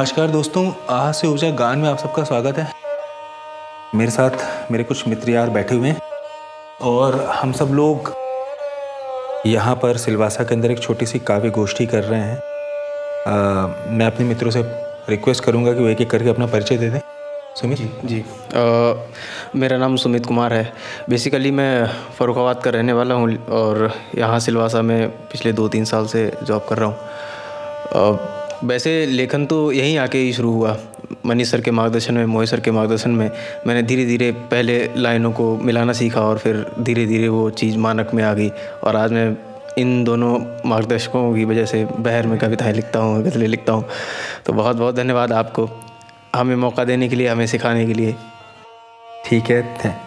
नमस्कार दोस्तों आज से ऊर्जा गान में आप सबका स्वागत है। मेरे साथ मेरे कुछ मित्र यार बैठे हुए हैं और हम सब लोग यहाँ पर सिलवासा के अंदर एक छोटी सी काव्य गोष्ठी कर रहे हैं। आ, मैं अपने मित्रों से रिक्वेस्ट करूँगा कि वो एक एक करके अपना परिचय दे दें। सुमित? जी, जी। आ, मेरा नाम सुमित कुमार है। बेसिकली मैं फ़रुखाबाद का रहने वाला हूँ और यहाँ सिलवासा में पिछले दो तीन साल से जॉब कर रहा हूँ। वैसे लेखन तो यहीं आके ही शुरू हुआ, मनीष सर के मार्गदर्शन में, मोहित सर के मार्गदर्शन में। मैंने धीरे धीरे पहले लाइनों को मिलाना सीखा और फिर धीरे धीरे वो चीज़ मानक में आ गई। और आज मैं इन दोनों मार्गदर्शकों की वजह से बहर में कविताएँ लिखता हूँ, गज़लें लिखता हूँ। तो बहुत बहुत धन्यवाद आपको, हमें मौका देने के लिए, हमें सिखाने के लिए। ठीक है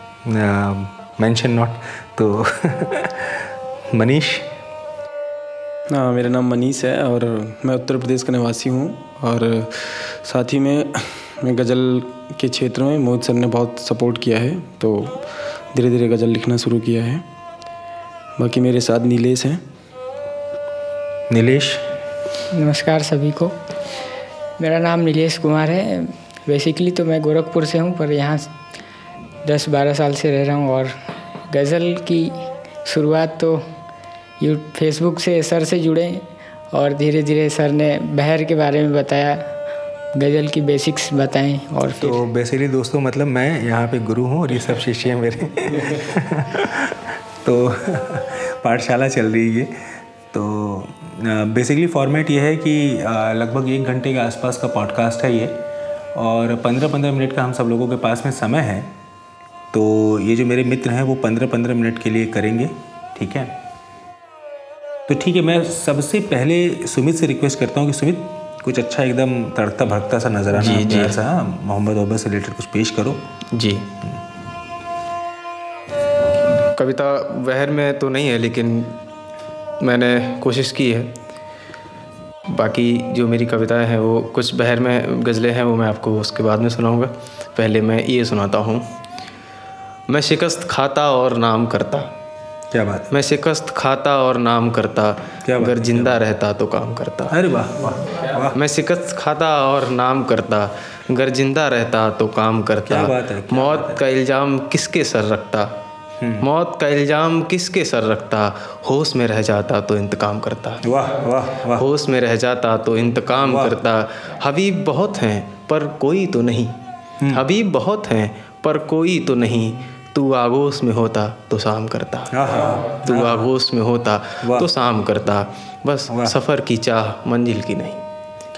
मेंशन नॉट तो मनीष हाँ मेरा नाम मनीष है और मैं उत्तर प्रदेश का निवासी हूँ और साथ ही में मैं गज़ल के क्षेत्र में मोहित सर ने बहुत सपोर्ट किया है तो धीरे धीरे गज़ल लिखना शुरू किया है। बाकी मेरे साथ नीलेश हैं। नीलेश? नमस्कार सभी को। मेरा नाम नीलेश कुमार है। बेसिकली तो मैं गोरखपुर से हूँ पर यहाँ दस बारह साल से रह रहा हूँ और गज़ल की शुरुआत तो यू फेसबुक से सर से जुड़े और धीरे धीरे सर ने बहर के बारे में बताया गज़ल की बेसिक्स बताएँ और फिर तो बेसिकली दोस्तों मतलब मैं यहाँ पे गुरु हूँ और ये सब शिष्य हैं मेरे। तो पाठशाला चल रही है तो बेसिकली फॉर्मेट ये है कि लगभग एक घंटे के आसपास का पॉडकास्ट है ये और पंद्रह पंद्रह मिनट का हम सब लोगों के पास में समय है। तो ये जो मेरे मित्र हैं वो पंद्रह पंद्रह मिनट के लिए करेंगे ठीक है? तो ठीक है मैं सबसे पहले सुमित से रिक्वेस्ट करता हूँ कि सुमित कुछ अच्छा एकदम तड़कता भड़कता सा नज़र आना जी जी। ऐसा मोहम्मद ओबर से रिलेटेड कुछ पेश करो। जी। कविता वहर में तो नहीं है लेकिन मैंने कोशिश की है। बाकी जो मेरी कविताएँ हैं वो कुछ बहर में गज़लें हैं वो मैं आपको उसके बाद में सुनाऊँगा। पहले मैं ये सुनाता हूँ। मैं शिकस्त खाता और नाम करता क्या बात मैं शिकस्त खाता और नाम करता क्या अगर ज़िंदा रहता तो काम करता। अरे वाह वाह मैं शिकस्त खाता और नाम करता अगर ज़िंदा रहता तो काम करता। क्या बात है मौत का इल्ज़ाम किसके सर रखता? हम्म। मौत का इल्ज़ाम किसके सर रखता? होश में रह जाता तो इंतकाम करता। वाह वाह वाह। होश में रह जाता तो इंतकाम करता। हबीब बहुत हैं पर कोई तो नहीं। हम्म। हबीब बहुत हैं पर कोई तो नहीं। तू आगोश में होता तो शाम करता। तू आगोश में होता तो शाम करता। बस सफ़र की चाह मंजिल की नहीं।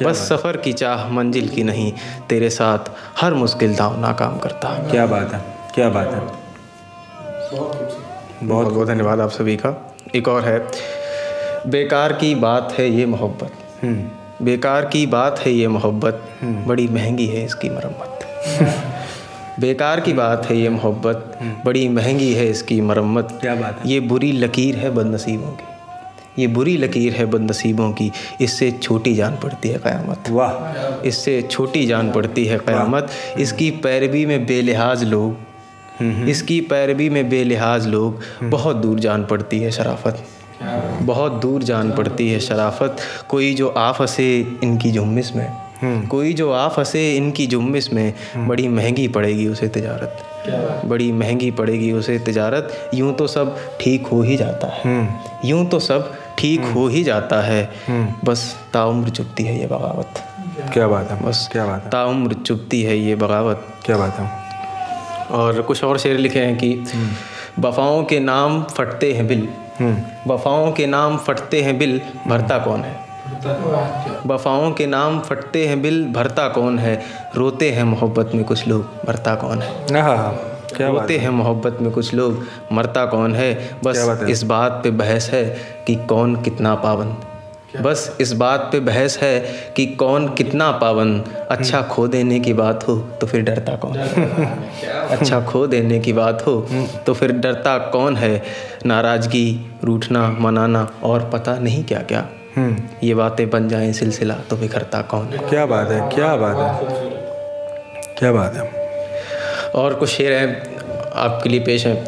बस सफ़र की चाह मंजिल की नहीं। तेरे साथ हर मुश्किल दाव नाकाम करता। क्या बात है क्या बात है। बहुत बहुत धन्यवाद आप सभी का। एक और है बेकार की बात है ये मोहब्बत। हम्म। बेकार की बात है ये मोहब्बत। हम्म। बड़ी महँगी है इसकी मरम्मत। बेकार की बात है ये मोहब्बत। हम्म। बड़ी महँगी है इसकी मरम्मत। क्या बात है। ये बुरी लकीर है बदनसीबों की। ये बुरी लकीर है बदनसीबों की। इससे छोटी जान पड़ती है क़यामत। वाह। इससे छोटी जान पड़ती है क़यामत। इसकी पैरवी में बेलिहाज लोग। हम्म, हम्म। इसकी पैरवी में बेलिहाज लोग। बहुत दूर जान पड़ती है शराफत। बहुत दूर जान पड़ती है शराफत। कोई जो आ फंसे इनकी जुम्मिस में। कोई जो आ फंसे इनकी जुम्मिस में हम्म। बड़ी महँगी पड़ेगी उसे तजारत। बड़ी महँगी पड़ेगी उसे तजारत। यूँ तो सब ठीक हो ही जाता है। हम्म। यूँ तो सब ठीक हो ही जाता है। बस ताउम्र चुपती है ये बगावत। क्या बात है। बस क्या बात है। ताउम्र चुपती है ये बगावत। क्या बात है। और कुछ और शेर लिखे हैं कि वफाओं के नाम फटते हैं बिल। वफाओं के नाम फटते हैं बिल। भरता कौन है? वफाओं के नाम फटते हैं बिल भरता कौन है? रोते हैं मोहब्बत में कुछ लोग भरता कौन है? हाँ, हाँ, क्या रोते हैं। मोहब्बत में कुछ लोग मरता कौन है? बस है? इस बात पे बहस है कि कौन कितना पाबंद बस इस बात पे बहस है कि कौन कितना पाबंद अच्छा हम्म। खो देने की बात हो तो फिर डरता कौन अच्छा खो देने की बात हो हम्म। तो फिर डरता कौन है? नाराज़गी रूठना मनाना और पता नहीं क्या क्या ये बातें बन जाएँ सिलसिला तो बिखरता कौन है? क्या बात है क्या बात है? क्या बात है? और कुछ शेर हैं आपके लिए पेश हैं।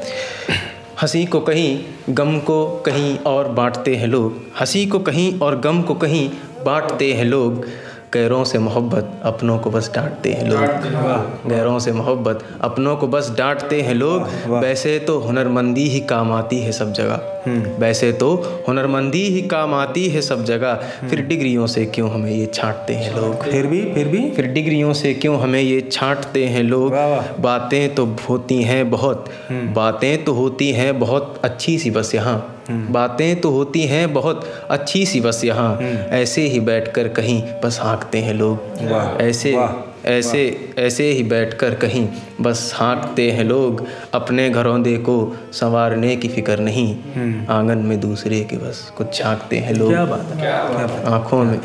हँसी को कहीं गम को कहीं और बांटते हैं लोग। हँसी को कहीं और गम को कहीं बांटते हैं लोग। गैरों से मोहब्बत अपनों को बस डांटते हैं लोग। गैरों से मोहब्बत अपनों को बस डांटते हैं लोग। वैसे तो हुनरमंदी ही काम आती है सब जगह। वैसे तो हुनरमंदी ही काम आती है सब जगह। फिर डिग्रियों से क्यों हमें ये छांटते हैं लोग? फिर भी? फिर भी? फिर डिग्रियों से क्यों हमें ये छांटते हैं लोग। बातें तो होती हैं बहुत। बातें तो होती हैं बहुत अच्छी सी बस यहाँ। बातें तो होती हैं बहुत अच्छी सी बस यहाँ ऐसे ही बैठकर कहीं बस हाँकते हैं लोग। ऐसे ऐसे ऐसे ही बैठकर कहीं बस हाँकते हैं लोग। अपने घरौंदे को संवारने की फ़िक्र नहीं। आँगन में दूसरे के बस कुछ झांकते हैं लोग। आँखों में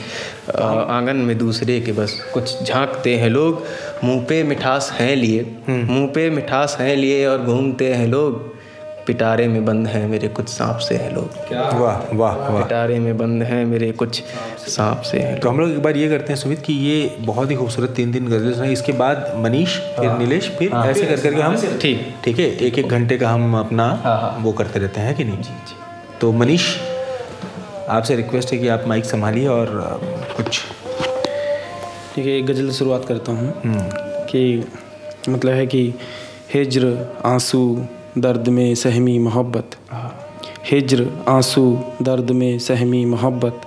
आँगन में दूसरे के बस कुछ झांकते हैं लोग। मुँह पे मिठास हैं लिए। मुँह पे मिठास हैं लिए और घूमते हैं लोग। पिटारे में बंद हैं मेरे कुछ सांप से हैं लोग। वाह वाह वाह। पिटारे में बंद हैं मेरे कुछ सांप से हैं तो हम लोग। एक बार ये करते हैं सुमित कि ये बहुत ही खूबसूरत तीन दिन गज़ल सुनाई। इसके बाद मनीष फिर नीलेश फिर ऐसे कर करके हम ठीक। ठीक है एक एक घंटे का हम अपना वो करते रहते हैं कि नहीं? जी जी। तो मनीष आपसे रिक्वेस्ट है कि आप माइक संभालिए और कुछ ठीक है एक गज़ल से शुरुआत करता हूँ कि मतलब है कि हिज्र आँसू दर्द में सहमी मोहब्बत। हिज्र आँसू दर्द में सहमी मोहब्बत।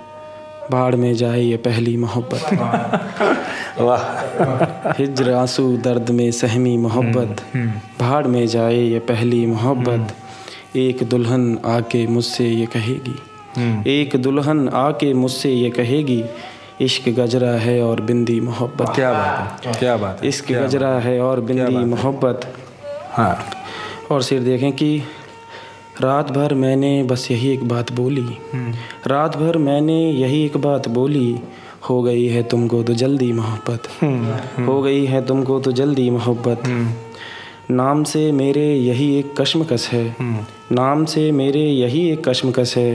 भाड़ में जाए ये पहली मोहब्बत। वाह। हिज्र आँसू दर्द में सहमी मोहब्बत। भाड़ में जाए ये पहली मोहब्बत। एक दुल्हन आके मुझसे ये कहेगी। एक दुल्हन आके मुझसे ये कहेगी इश्क गजरा है और बिंदी मोहब्बत। क्या बात है क्या बात है इश्क गजरा है और बिंदी मोहब्बत। हाँ। और सिर देखें कि रात भर मैंने बस यही एक बात बोली। रात भर मैंने यही एक बात बोली हो गई है तुमको तो जल्दी मोहब्बत। हो गई है तुमको तो जल्दी मोहब्बत। नाम से मेरे यही एक कश्मकश है। नाम से मेरे यही एक कश्मकश है।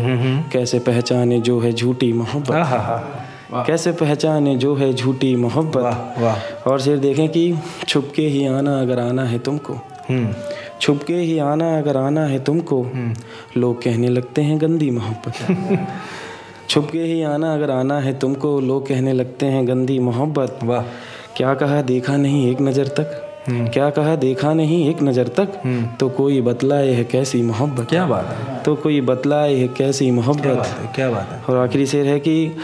कैसे पहचाने जो है झूठी मोहब्बत? कैसे पहचाने जो है झूठी मोहब्बत? और सिर देखें कि छुपके ही आना अगर आना है तुमको। हम्म छुपके ही आना अगर आना है तुमको। लोग कहने लगते हैं गंदी मोहब्बत। छुपके ही आना अगर आना है तुमको लोग कहने लगते हैं गंदी मोहब्बत। वाह। क्या कहा देखा नहीं एक नज़र तक? क्या कहा देखा नहीं एक नज़र तक? तो कोई बतलाए है कैसी मोहब्बत? क्या बात है। तो कोई बतलाए है कैसी मोहब्बत? क्या बात है। और आखिरी शेर है कि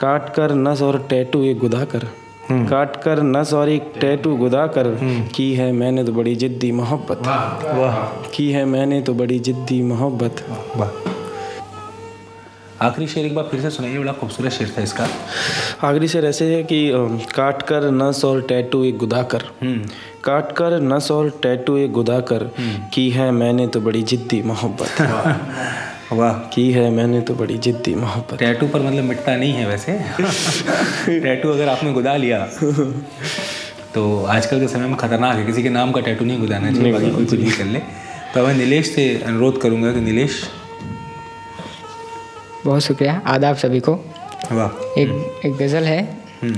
काट कर नस और टैटू एक गुदा कर। काट कर नस और एक टैटू गुदा कर की है मैंने तो बड़ी जिद्दी मोहब्बत। वाह। की है मैंने तो बड़ी जिद्दी मोहब्बत। वाह। आखिरी शेर एक बार फिर से सुनाइए बड़ा खूबसूरत शेर था इसका। आखिरी शेर ऐसे है कि काट कर नस और टैटू एक गुदा कर काट कर नस और टैटू एक गुदा कर की है मैंने तो बड़ी जिद्दी मोहब्बत। वाह की है? मैंने तो बड़ी जिद्दी मोहब्बत। टैटू पर मतलब मिटता नहीं है वैसे। टैटू अगर आपने गुदा लिया तो आजकल के समय में खतरनाक है। किसी के नाम का टैटू नहीं गुदाना चाहिए बाकी कोई कुछ भी कर ले। तो मैं नीलेश से अनुरोध करूँगा कि नीलेश। बहुत शुक्रिया आदाब सभी को। वाह। एक एक गज़ल है। हम्म।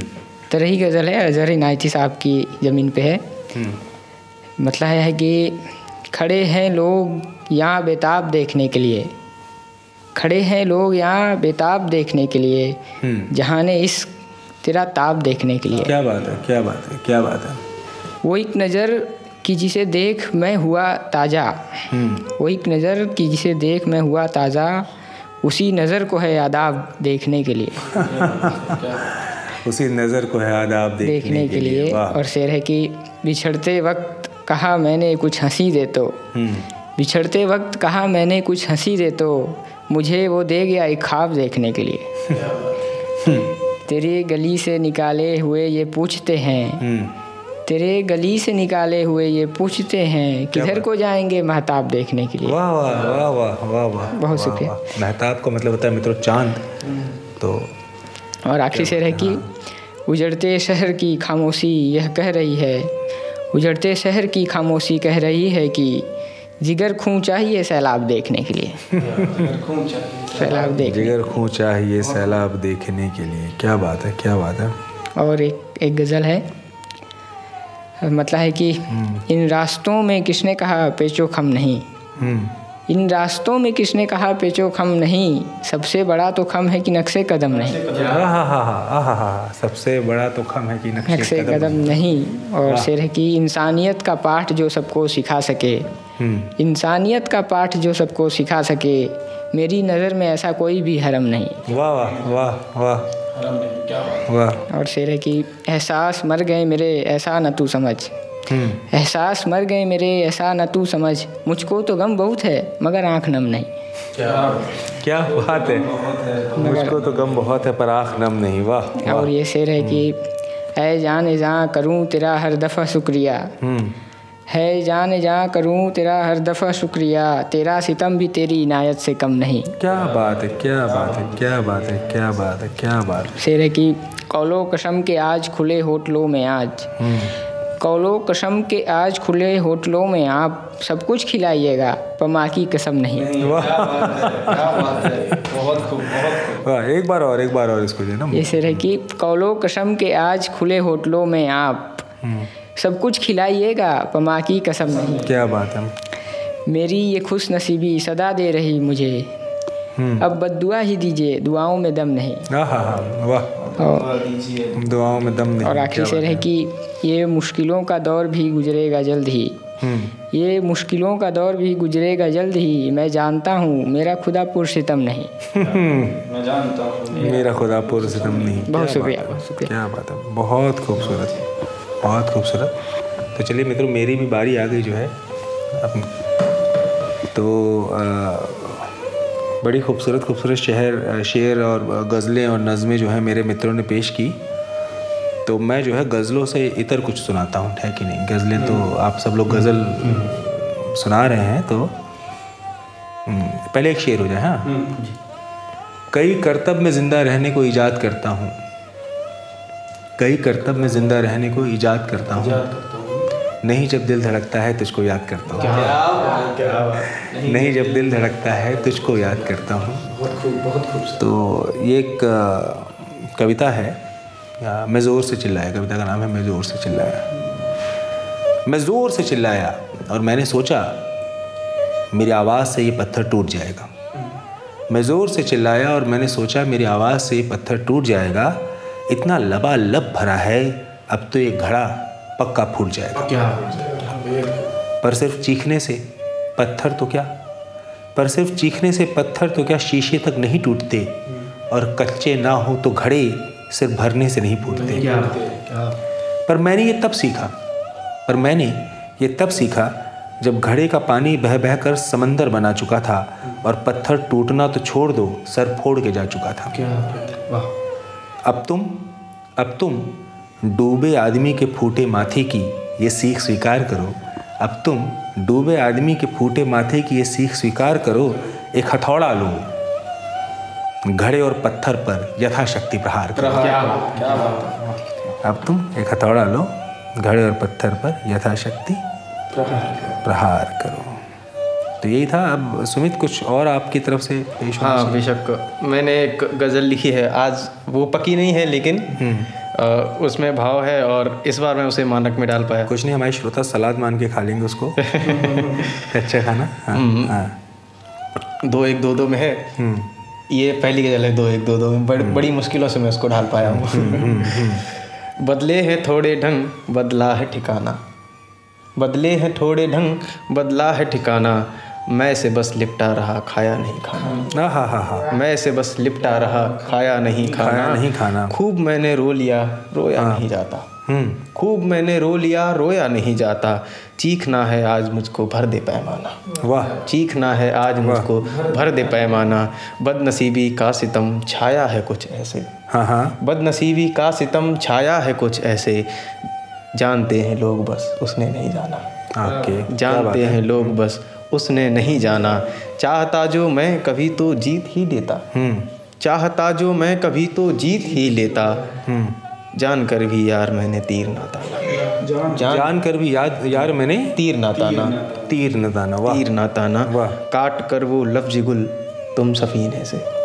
तरह ही गज़ल है अजहर इनायती साहब की ज़मीन पे है। हम्म। मतलब है कि खड़े हैं लोग यहाँ बेताब देखने के लिए। खड़े हैं लोग यहाँ बेताब देखने के लिए जहाँ ने इस तेरा ताब देखने के लिए। क्या बात है क्या बात है क्या बात है। वो एक नज़र कि जिसे देख मैं हुआ ताज़ा। हम्म। वो एक नज़र कि जिसे देख मैं हुआ ताज़ा उसी नज़र को है आदाब देखने के लिए। उसी नज़र को है आदाब देखने, देखने के लिए। वाह। और शेर है कि बिछड़ते वक्त कहा मैंने कुछ हँसी दे तो। हम्म। बिछड़ते वक्त कहा मैंने कुछ हँसी दे तो। मुझे वो दे गया एक ख्वाब देखने के लिए। तेरे गली से निकाले हुए ये पूछते हैं। हम्म। तेरे गली से निकाले हुए ये पूछते हैं किधर को जाएँगे महताब देखने के लिए। वाह वाह वाह वाह वाह वाह बहुत शुक्रिया। महताब मेहताब को मतलब होता है मित्रों चाँद। तो और आखिरी शेर है कि उजड़ते शहर की खामोशी यह कह रही है। उजड़ते शहर की खामोशी कह रही है कि जिगर खूं चाहिए सैलाब देखने के लिए। सैलाब देख जिगर खूं चाहिए सैलाब देखने के लिए। क्या बात है क्या बात है। और एक एक गज़ल है। मतलब है कि इन रास्तों में किसने कहा पेचो खम नहीं? हम्म। इन रास्तों में किसने कहा पेचो खम नहीं? सबसे बड़ा तो खम है कि नक्शे कदम नहीं। हाँ हाँ हाँ हाँ हाँ हाँ सबसे बड़ा तो खम है कि नक्शे कदम नहीं। और शेर है कि इंसानियत का पाठ जो सबको सिखा सके। हम्म इंसानियत का पाठ जो सबको सिखा सके मेरी नज़र में ऐसा कोई भी हरम नहीं। वाह वाह वाह वाह। वाह। और शेर है कि एहसास मर गए मेरे ऐसा न तू समझ। हम्म। एहसास मर गए मेरे ऐसा न तू समझ। मुझको तो गम बहुत है मगर आँख नम नहीं। क्या क्या बात है। मुझको तो गम बहुत है पर आँख नम नहीं। वाह और ये शेर है कि है जान जहाँ करूँ तेरा हर दफ़ा शुक्रिया। हम्म। है जान जा करूँ तेरा हर दफ़ा शुक्रिया। तेरा सितम भी तेरी इनायत से कम नहीं। क्या बात है क्या बात है क्या बात है क्या बात है क्या बात है। शेर है कि कौलो कसम के आज खुले होटलों में आज। हम्म। कौलो कसम के आज खुले होटलों में आप सब कुछ खिलाइएगा पमा की कसम नहीं। वाह। एक बार और एक बार और इसको ना ये शेर है कि कौलो कसम के आज खुले होटलों में आप सब कुछ खिलाइएगा पमा की कसम नहीं। क्या बात है? मेरी ये खुश नसीबी सदा दे रही मुझे। हम्म। अब बददुआ ही दीजिए दुआओं में दम नहीं। हाँ हाँ हाँ वाह दुआओं में दम नहीं और आखिरी शेर है कि ये मुश्किलों का दौर भी गुजरेगा जल्द ही। हम्म। ये मुश्किलों का दौर भी गुजरेगा जल्द ही। मैं जानता हूँ मेरा खुदा पुरसितम नहीं। मैं जानता हूँ मेरा खुदा पुर सितम नहीं। बहुत शुक्रिया, बहुत शुक्रिया। क्या बात है बहुत खूबसूरत। बहुत खूबसूरत। तो चलिए मित्रों मेरी भी बारी आ गई जो है। अब तो आ, बड़ी खूबसूरत खूबसूरत शहर शेर और गज़लें और नज़में जो है मेरे मित्रों ने पेश की। तो मैं जो है गज़लों से इतर कुछ सुनाता हूँ है कि नहीं? गज़लें तो आप सब लोग गज़ल सुना रहे हैं तो हम्म, पहले एक शेर हो जाए हाँ? कई करतब में ज़िंदा रहने को ईजाद करता हूँ। कई कर्तव्य में ज़िंदा रहने को ईजाद करता हूँ। नहीं जब दिल धड़कता है तुझको याद करता हूँ। नहीं जब दिल धड़कता है तुझको याद करता हूँ। तो ये एक कविता है। मैं ज़ोर से चिल्लाया कविता का नाम है मैं ज़ोर से चिल्लाया। मैं ज़ोर से चिल्लाया और मैंने सोचा मेरी आवाज़ से ये पत्थर टूट जाएगा। मैं ज़ोर से चिल्लाया और मैंने सोचा मेरी आवाज़ से ये पत्थर टूट जाएगा। इतना लबालब भरा है अब तो ये घड़ा पक्का फूट जाएगा। क्या पर सिर्फ़ चीखने से पत्थर तो क्या? पर सिर्फ़ चीखने से पत्थर तो क्या शीशे तक नहीं टूटते? और कच्चे ना हो तो घड़े सिर्फ़ भरने से नहीं फूटते। पर मैंने ये तब सीखा पर मैंने ये तब सीखा जब घड़े का पानी बह बह कर समंदर बना चुका था और पत्थर टूटना तो छोड़ दो सर फोड़ के जा चुका था। अब तुम अब तुम डूबे आदमी के फूटे माथे की ये सीख स्वीकार करो। अब तुम डूबे आदमी के फूटे माथे की ये सीख स्वीकार करो एक हथौड़ा लो। घड़े और पत्थर पर यथाशक्ति प्रहार करो। अब तुम एक हथौड़ा लो घड़े और पत्थर पर यथाशक्ति प्रहार करो। तो यही था। अब सुमित कुछ और आपकी तरफ़ से पेश हाँ बेशक। मैंने एक गज़ल लिखी है। आज वो पकी नहीं है लेकिन अ, उसमें भाव है और इस बार मैं उसे मानक में डाल पाया। कुछ नहीं हमारे श्रोता सलाद मान के खा लेंगे उसको। अच्छा खाना? हाँ हाँ। दो एक दो दो में है। हम्म, ये पहली गज़ल है दो एक दो दो में। बड़, बड़ी मुश्किलों से मैं उसको ढाल पाया हूँ। बदले हैं थोड़े ढंग बदला है ठिकाना। बदले हैं थोड़े ढंग बदला है ठिकाना। मैं से बस लिपटा रहा खाया नहीं खाना। हाँ हाँ हाँ हाँ। मैं से बस लिपटा रहा खाया नहीं खाना। खाया नहीं खाना। खूब मैंने रो लिया रोया नहीं जाता। हम्म। खूब मैंने रो लिया रोया नहीं जाता। चीखना है आज मुझको भर दे पैमाना। वाह। चीखना है आज मुझको भर दे पैमाना। बदनसीबी का सितम छाया है कुछ ऐसे। हाँ हाँ। बदनसीबी का सितम छाया है कुछ ऐसे। जानते हैं लोग बस उसने नहीं जाना। आपके जानते हैं लोग बस उसने नहीं जाना। चाहता जो मैं कभी तो जीत ही लेता। हम्म। चाहता जो मैं कभी तो जीत ही लेता। हम्म। जान कर भी यार मैंने तीर ना ताना। जान। जान। कर भी याद यार मैंने तीर ना ताना। तीर न दाना वाह। तीर ना ताना। वाह। काट कर वो लफ्ज गुल तुम सफीने से।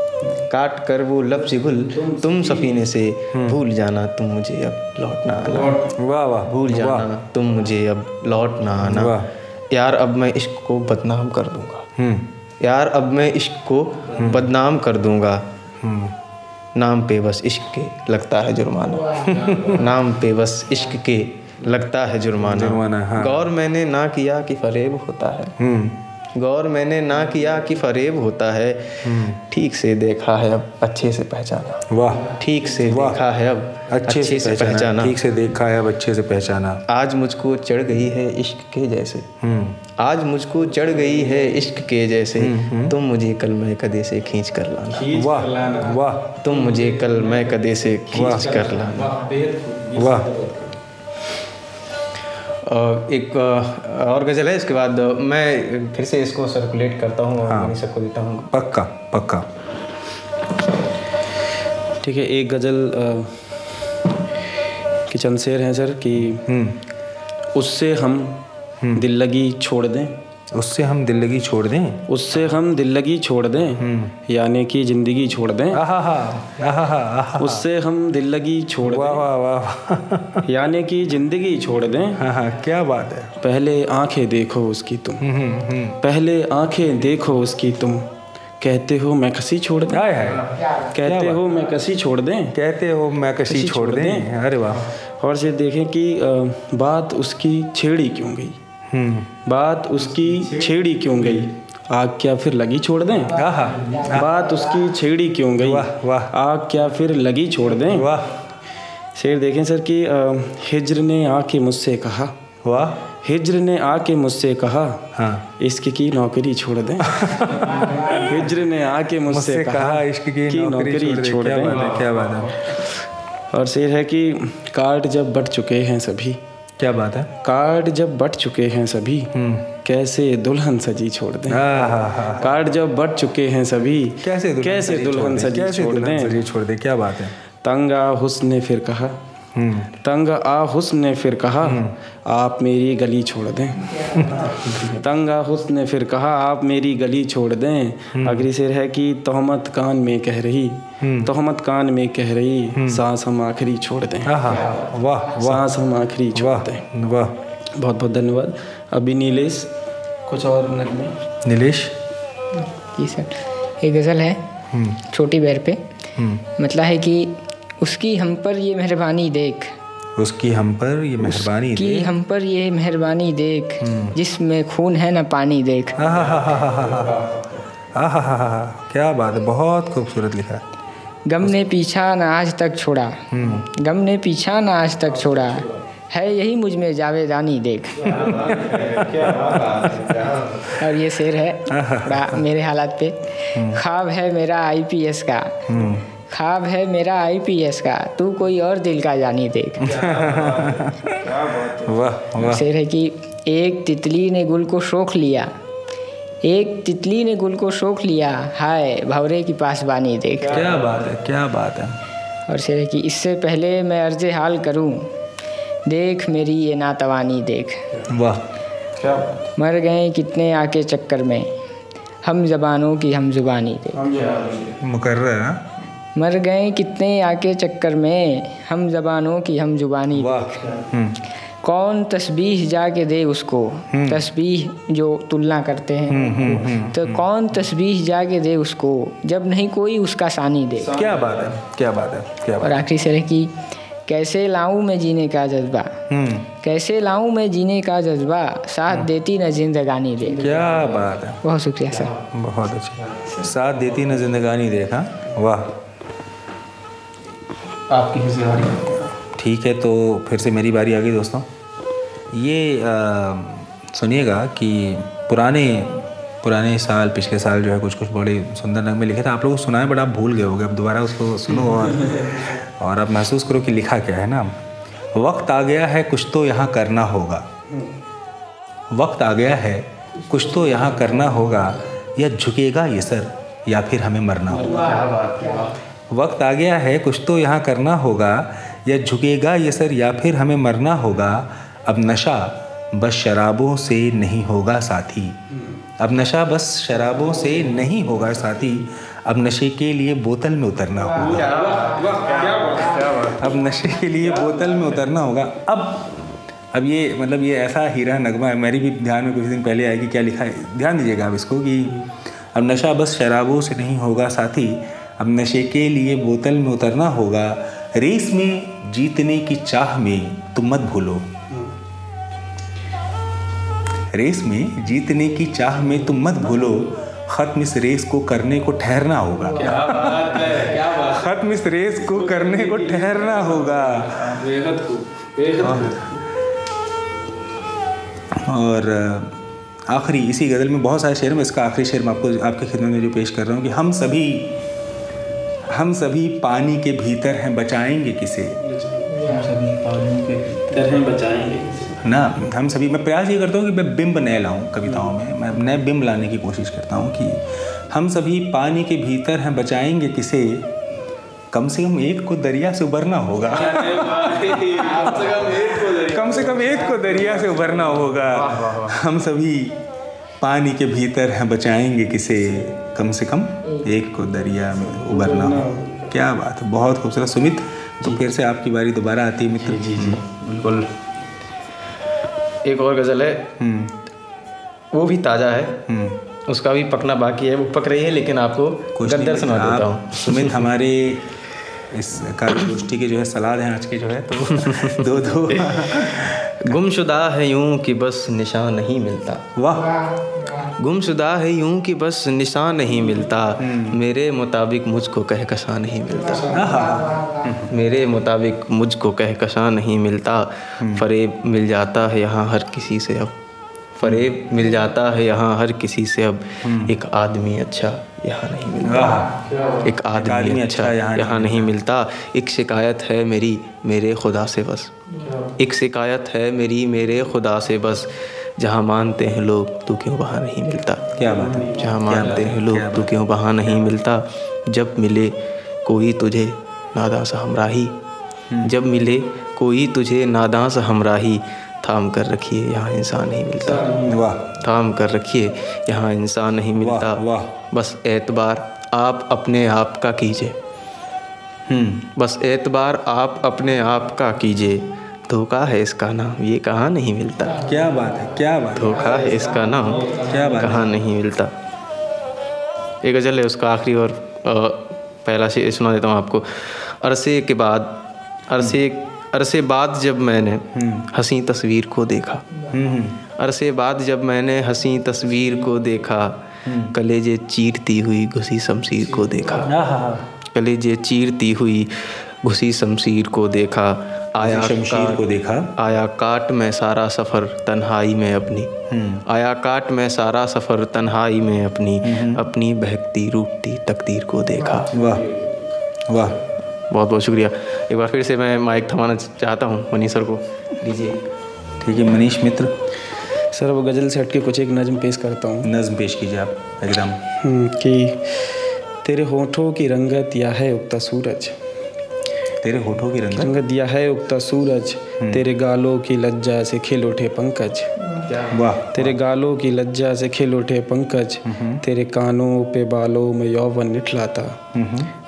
काट कर वो लफ्ज गुल तुम सफीने से। भूल जाना तुम मुझे अब लौटना आना। वाह वाह। भूल जाना तुम मुझे अब लौटना आना। वाह। यार अब मैं इश्क को बदनाम कर दूँगा। हम्म। यार अब मैं इश्क को बदनाम कर दूँगा। हम्म। नाम पे बस इश्क के लगता है जुर्माना। नाम पे बस इश्क के लगता है जुर्माना। जुर्माना, हाँ। गौर मैंने ना किया कि फरेब होता है। हम्म। गौर मैंने ना किया कि फरेब होता है। ठीक से देखा है अब अच्छे से पहचाना। वाह। ठीक से वाह। देखा है अब अच्छे से पहचाना। ठीक से देखा है अब अच्छे से पहचाना। आज मुझको चढ़ गई है इश्क के जैसे। हम्म। आज मुझको चढ़ गई है इश्क के जैसे। तुम मुझे कल मैं कदे से खींच कर लाना। वाह वाह। तुम मुझे कल मैं कदे से खींच कर लाना। वाह एक और गज़ल है इसके बाद मैं फिर से इसको सर्कुलेट करता हूँ और मनीष सबको देता हूँ। पक्का पक्का। ठीक है एक गज़ल के चंद शेर हैं सर कि हम्म। उससे हम दिल लगी छोड़ दें। उससे हम दिल लगी छोड़ दें? उससे हम दिल लगी छोड़ दें? यानी कि ज़िंदगी छोड़ दें? आहा हा हा उससे हम दिल लगी छोड़ वाह वाह वाह यानी कि ज़िंदगी छोड़ दें? हाँ हाँ क्या बात है। पहले आँखें देखो उसकी तुम। हम्म हम्म पहले आँखें देखो उसकी तुम। कहते हो मैं कसी छोड़ दें? हाय कहते हो। मैं कसी छोड़ दें? कहते हो मैं कशी छोड़ दें। अरे वाह। और से देखें कि बात उसकी छेड़ी क्यों गई? हम्म बात उसकी छेड़ी क्यों गई? आग क्या फिर लगी छोड़ दें? आहा बात उसकी छेड़ी क्यों गई? वाह, वाह। आग क्या फिर लगी छोड़ दें? वाह। शेर देखें सर कि हिज्र ने आके मुझसे कहा। वाह। हिज्र ने आके मुझसे कहा हाँ। इश्क की नौकरी छोड़ दें? हिज्र ने आके मुझसे कहा इश्क की नौकरी छोड़ दे। क्या बात है क्या बात है। और शेर है कि कार्ड जब बट चुके हैं सभी क्या बात है? कार्ड जब बट चुके हैं सभी हम्म। कैसे दुल्हन सजी छोड़ दें? कार्ड जब बट चुके हैं सभी कैसे दुल्हन कैसे दुल्हन सजी छोड़ दें? छोड़ दे? क्या बात है? तंगा हुस्न ने फिर कहा तंग आ हुस्न ने फिर कहा आप मेरी गली छोड़ दें। तंगा हुस्न ने फिर कहा आप मेरी गली छोड़ दें। अगली शेर है कि तोहमत कान में कह रही तोहमत कान में कह रही सांस हम आखिरी छोड़ दें। वाह वाह। सांस हम आखिरी छोड़ दें। वाह। बहुत बहुत धन्यवाद। अभी नीलेश कुछ और नगमे? नीलेश? जी सर ये गज़ल है छोटी बैर पे। मतलब है कि उसकी हम पर ये मेहरबानी देख। उसकी हम पर ये मेहरबानी कि दे हम पर ये मेहरबानी देख। जिसमें खून है ना पानी देख। क्या बात है बहुत खूबसूरत लिखा है। गम ने पीछा ना आज तक छोड़ा। गम ने पीछा ना आज तक छोड़ा। है यही मुझमें जावेदानी देख। और ये शेर है मेरे हालात पे। ख्वाब है मेरा आईपीएस का। ख्वाब है मेरा आईपीएस का। तू कोई और दिल का जानी देख। वाह वाह। शेर है कि एक तितली ने गुल को शोख लिया। एक तितली ने गुल को शोख लिया। हाय भवरे की पासबानी देख। क्या बात है क्या बात है। और शेर है कि इससे पहले मैं अर्ज़ हाल करूँ। देख मेरी ये नातवानी देख। वाह। क्या मर गए कितने आके चक्कर में। हम जबानों की हम जुबानी देख। मुकर्र है? ना मर गए कितने आके चक्कर में? हम जबानों की हम जुबानी। वाह। हम्म। कौन तस्बीह जाके दे उसको? तस्बीह जो तुलना करते हैं। तो कौन तस्बीह जाके दे उसको? जब नहीं कोई उसका सानी दे। क्या बात है क्या बात है क्या बात और आखिरी शेर है कि कैसे लाऊं मैं जीने का जज्बा? हम्म। कैसे लाऊं मैं जीने का जज्बा? साथ देती न जिंदगानी दे क्या बात है। बहुत शुक्रिया सर। बहुत अच्छा। साथ देती न जिंदगानी देखा वाह। आपकी हिस्सेदारी ठीक है तो फिर से मेरी बारी आ गई दोस्तों। ये सुनिएगा कि पुराने पुराने साल पिछले साल जो है कुछ कुछ बड़े सुंदर नगमे लिखे थे। आप लोगों को सुनाए बट आप भूल गए होगे। अब दोबारा उसको सुनो और और अब महसूस करो कि लिखा क्या है ना। वक्त आ गया है कुछ तो यहाँ करना होगा। वक्त आ गया है कुछ तो यहाँ करना होगा। या झुकेगा ये सर या फिर हमें मरना होगा। वक्त आ गया है कुछ तो यहाँ करना होगा। या झुकेगा ये सर या फिर हमें मरना होगा। अब नशा बस शराबों से नहीं होगा साथी। अब नशा बस शराबों से नहीं होगा साथी। अब नशे के लिए बोतल में उतरना होगा। अब नशे के लिए बोतल में उतरना होगा। अब अब ये मतलब ये ऐसा हीरा नगमा है मेरी भी ध्यान में कुछ दिन पहले आया कि क्या लिखा है। ध्यान दीजिएगा आप इसको कि अब नशा बस शराबों से नहीं होगा साथी। अब नशे के लिए बोतल में उतरना होगा। रेस में जीतने की चाह में तुम मत भूलो। रेस में जीतने की चाह में तुम मत भूलो। खत्म इस रेस को करने को ठहरना होगा। क्या बात है क्या बात खत्म इस रेस को करने को ठहरना होगा। और आखिरी इसी गज़ल में बहुत सारे शेर में इसका आखिरी शेर मैं आपको आपके खिदमत में जो पेश कर रहा हूँ कि हम सभी हम सभी पानी के भीतर हैं बचाएँगे किसे? हम सभी पानी के तरह बचाएँगे ना हम सभी मैं प्रयास ये करता हूँ कि मैं बिंब नए लाऊं कविताओं में। मैं नए बिंब लाने की कोशिश करता हूँ कि हम सभी पानी के भीतर हैं बचाएँगे किसे? कम से कम एक को दरिया से उबरना होगा। कम से कम एक को दरिया से उबरना होगा। हम सभी पानी के भीतर हैं बचाएँगे किसे? कम से कम एक को दरिया में उबरना हो। क्या बात है बहुत खूबसूरत। सुमित तो फिर से आपकी बारी दोबारा आती है मित्र। जी जी बिल्कुल। एक और गज़ल है। हम्म। वो भी ताज़ा है। हम्म। उसका भी पकना बाकी है वो पक रही है लेकिन आपको गद्दर सुना देता हूँ। सुमित हमारे इस कार्य गोष्ठी के जो है सलाद हैं आज के जो है तो दो दो। गुमशुदा है यूँ कि बस निशान नहीं मिलता। वाह। गुमशुदा है यूँ कि बस निशान नहीं मिलता। मेरे मुताबिक मुझको कहकशा नहीं मिलता। मेरे मुताबिक मुझको कहकशा नहीं मिलता। फरेब मिल जाता है यहाँ हर किसी से अब। फरेब मिल जाता है यहाँ हर किसी से अब। एक आदमी अच्छा यहाँ नहीं मिलता। एक आदमी अच्छा यहाँ यहाँ नहीं मिलता। एक शिकायत है मेरी मेरे खुदा से बस। एक शिकायत है मेरी मेरे खुदा से बस। जहाँ मानते हैं लोग तू क्यों वहाँ नहीं मिलता? क्या बात है? जहाँ मानते हैं? लोग तू क्यों वहाँ नहीं मिलता? जब मिले कोई तुझे नादा सा हमराही जब मिले कोई तुझे नादा सा हमराही। थाम कर रखिए यहाँ इंसान नहीं मिलता। वाह। थाम कर रखिए यहाँ इंसान नहीं मिलता। वाह। बस एतबार आप अपने आप का कीजिए। हम्म। बस एतबार आप अपने आप का कीजिए। धोखा है इसका नाम ये कहाँ नहीं मिलता। क्या बात है क्या बात धोखा है इसका नाम क्या बात कहाँ नहीं मिलता। एक गज़ल है उसका आखिरी और पहला से सुना देता हूँ आपको। अरसे के बाद अरसे अरसे बाद जब मैंने हँसी तस्वीर को देखा। हम्म हम्म। अरसे बाद जब मैंने हँसी तस्वीर को देखा कलेजे चीरती हुई घुसी शमशीर को देखा। कलेजे चीरती हुई घुसी शमशीर को देखा आया शमशीर को देखा। आया काट में सारा सफ़र तन्हाई में अपनी। आया काट में सारा सफ़र तन्हाई में अपनी। अपनी बहकती रूठती तकदीर को देखा। वाह वाह। बहुत बहुत शुक्रिया। एक बार फिर से मैं माइक थमाना चाहता हूँ मनीष सर को। लीजिए ठीक है मनीष मित्र। सर वो गज़ल से हटके कुछ एक नज़म पेश करता हूँ। नज्म पेश कीजिए आप एकदम। हम्म, कि तेरे होठों की रंगत या है उगता सूरज। तेरे होठों की रंगत। रंगत या है उगता सूरज। तेरे गालों की लज्जा से खिल उठे पंकज। वाह तेरे गालों की लज्जा से खिल उठे पंकज। तेरे कानों पे बालों में यौवन निठलाता।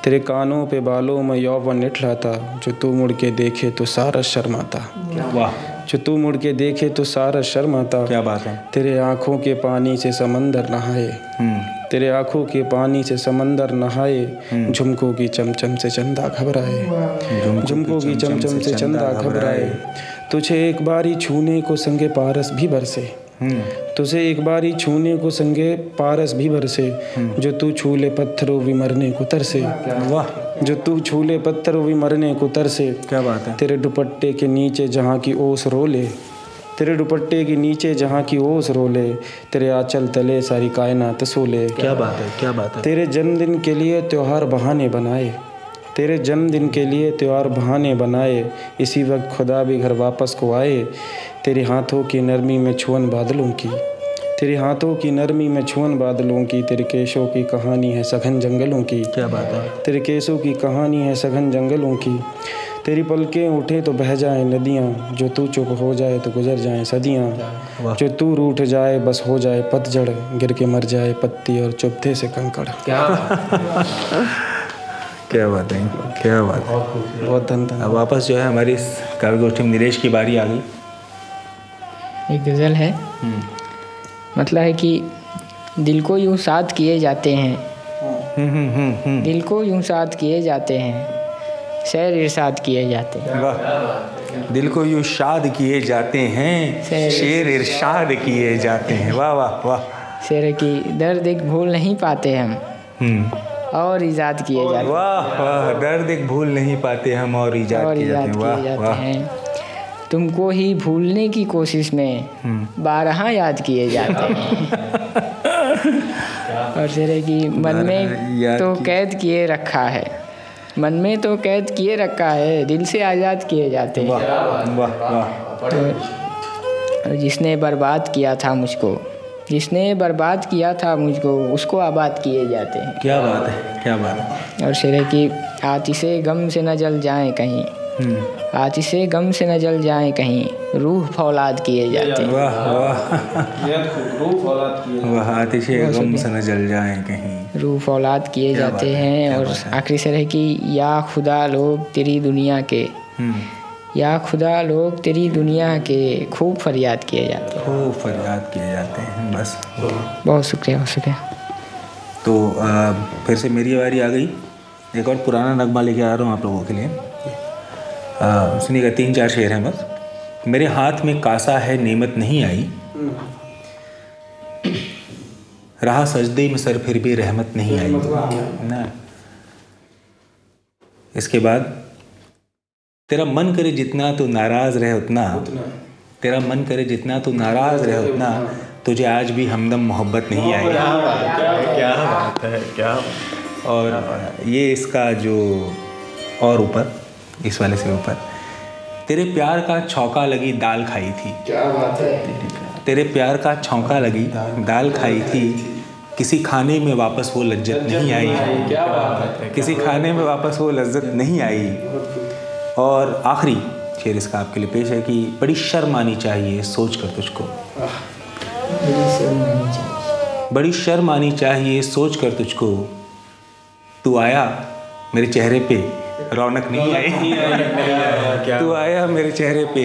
तेरे कानों पे बालों में यौवन निठलाता। जो तू मुड़ के देखे तो सारा शर्माता। वाह। जो तू मुड़ के देखे तो सारा शर्माता। क्या बात है। तेरे आँखों के पानी से समंदर नहाए। हम्म। तेरे आँखों के पानी से समंदर नहाए झुमकों की चमचम से चंदा घबराए। झुमकों की चमचम से चंदा घबराए। तुझे एक बारी छूने को संगे पारस भी बरसे। हम्म। तुझे एक बारी छूने को संगे पारस भी बरसे। जो तू छूले पत्थरों भी मरने को तरसे। वाह। जो तू छूले पत्थरों भी मरने को तरसे। क्या बात है। तेरे दुपट्टे के नीचे जहाँ की ओस रोले तेरे दुपट्टे के नीचे जहाँ की ओस रोले तेरे आंचल तले सारी कायनात सोले। क्या बात है क्या बात है। तेरे जन्मदिन के लिए त्यौहार बहाने बनाए तेरे जन्मदिन के लिए त्यौहार बहाने बनाए इसी वक्त खुदा भी घर वापस को आए तेरे हाथों की नरमी में छुअन बादलों की। तेरे हाथों की नरमी में छुअन बादलों की तेरे केशों की कहानी है सघन जंगलों की। क्या बात है। तेरे केशों की कहानी है सघन जंगलों की। तेरी पलकें उठे तो बह जाए नदियाँ। जो तू चुप हो जाए तो गुजर जाए सदियाँ। जो तू रूठ जाए बस हो जाए पतझड़। गिर के मर जाए पत्ती और चुपते से कंकड़। क्या बात है। क्या बात है बहुत धन धन अब वापस जो है हमारी काव्य गोष्ठी में नीलेश की बारी आ गई। एक गज़ल है। मतलब है कि दिल को यूँ साथ किए जाते हैं। हम्म हम्म हम्म हम्म। दिल को यूँ साथ किए जाते हैं। सैर इरसाद किए जाते हैं। वाह। दिल को यूँ शाद किए जाते हैं शेर- शेर इरशाद किए जाते हैं। वाह वाह वाह। शेर की दर्द एक भूल नहीं पाते हम। हम्म। और ईजाद किए जाते वाह वाह। दर्द एक भूल नहीं पाते हम और ईजाद किए जाते हैं। वाह जाते वाह। हैं। तुमको ही भूलने की कोशिश में बारह याद किए जाते हैं। और शेर की मन में तो कैद किए रखा है। मन में तो कैद किए रखा है दिल से आज़ाद किए जाते हैं। और जिसने बर्बाद किया था मुझको जिसने बर्बाद किया था मुझको उसको आबाद किए जाते हैं। क्या बात है क्या बात है। और शेर है कि आतिशे गम से न जल जाएँ कहीं। हम्म, आतिशे गम से न जल जाएँ कहीं। रूह फौलाद किए जाते हैं। वाह वाह। वाह आतिश गम से न जल जाए कहीं। रूह फौलाद किए जाते हैं और आखिरी सर है कि या खुदा लोग तेरी दुनिया के हम्म, या खुदा लोग तेरी दुनिया के खूब फरियाद किए जाते हैं। खूब फरियाद किए जाते हैं बस। बहुत शुक्रिया बहुत शुक्रिया। तो आ, फिर से मेरी बारी आ गई। एक और पुराना नगमा लेके आ रहा हूँ आप लोगों के लिए। सुनिएगा तीन चार शेर हैं बस। मेरे हाथ में कासा है नेमत नहीं आई। रहा सजदे में सर फिर भी रहमत नहीं आई। ना। इसके बाद तेरा मन करे जितना तो नाराज़ रहे उतना तेरा मन करे जितना तो नाराज़ रहे उतना तुझे आज भी हमदम मोहब्बत नहीं आई। क्या बात है क्या और ये इसका जो और ऊपर इस वाले से ऊपर। तेरे प्यार का छौका लगी दाल खाई थी। क्या बात है? तेरे प्यार का छौका लगी दाल खाई थी। किसी खाने में वापस वो लज्जत नहीं आई। क्या बात है? किसी खाने में वापस वो लज्जत नहीं आई। और आखिरी शेर इसका आपके लिए पेश है कि बड़ी शर्म आनी चाहिए सोच कर तुझको बड़ी शर्म आनी चाहिए। सोच कर तुझको। तू आया मेरे चेहरे पे रौनक नहीं आई। तू आया मेरे चेहरे पे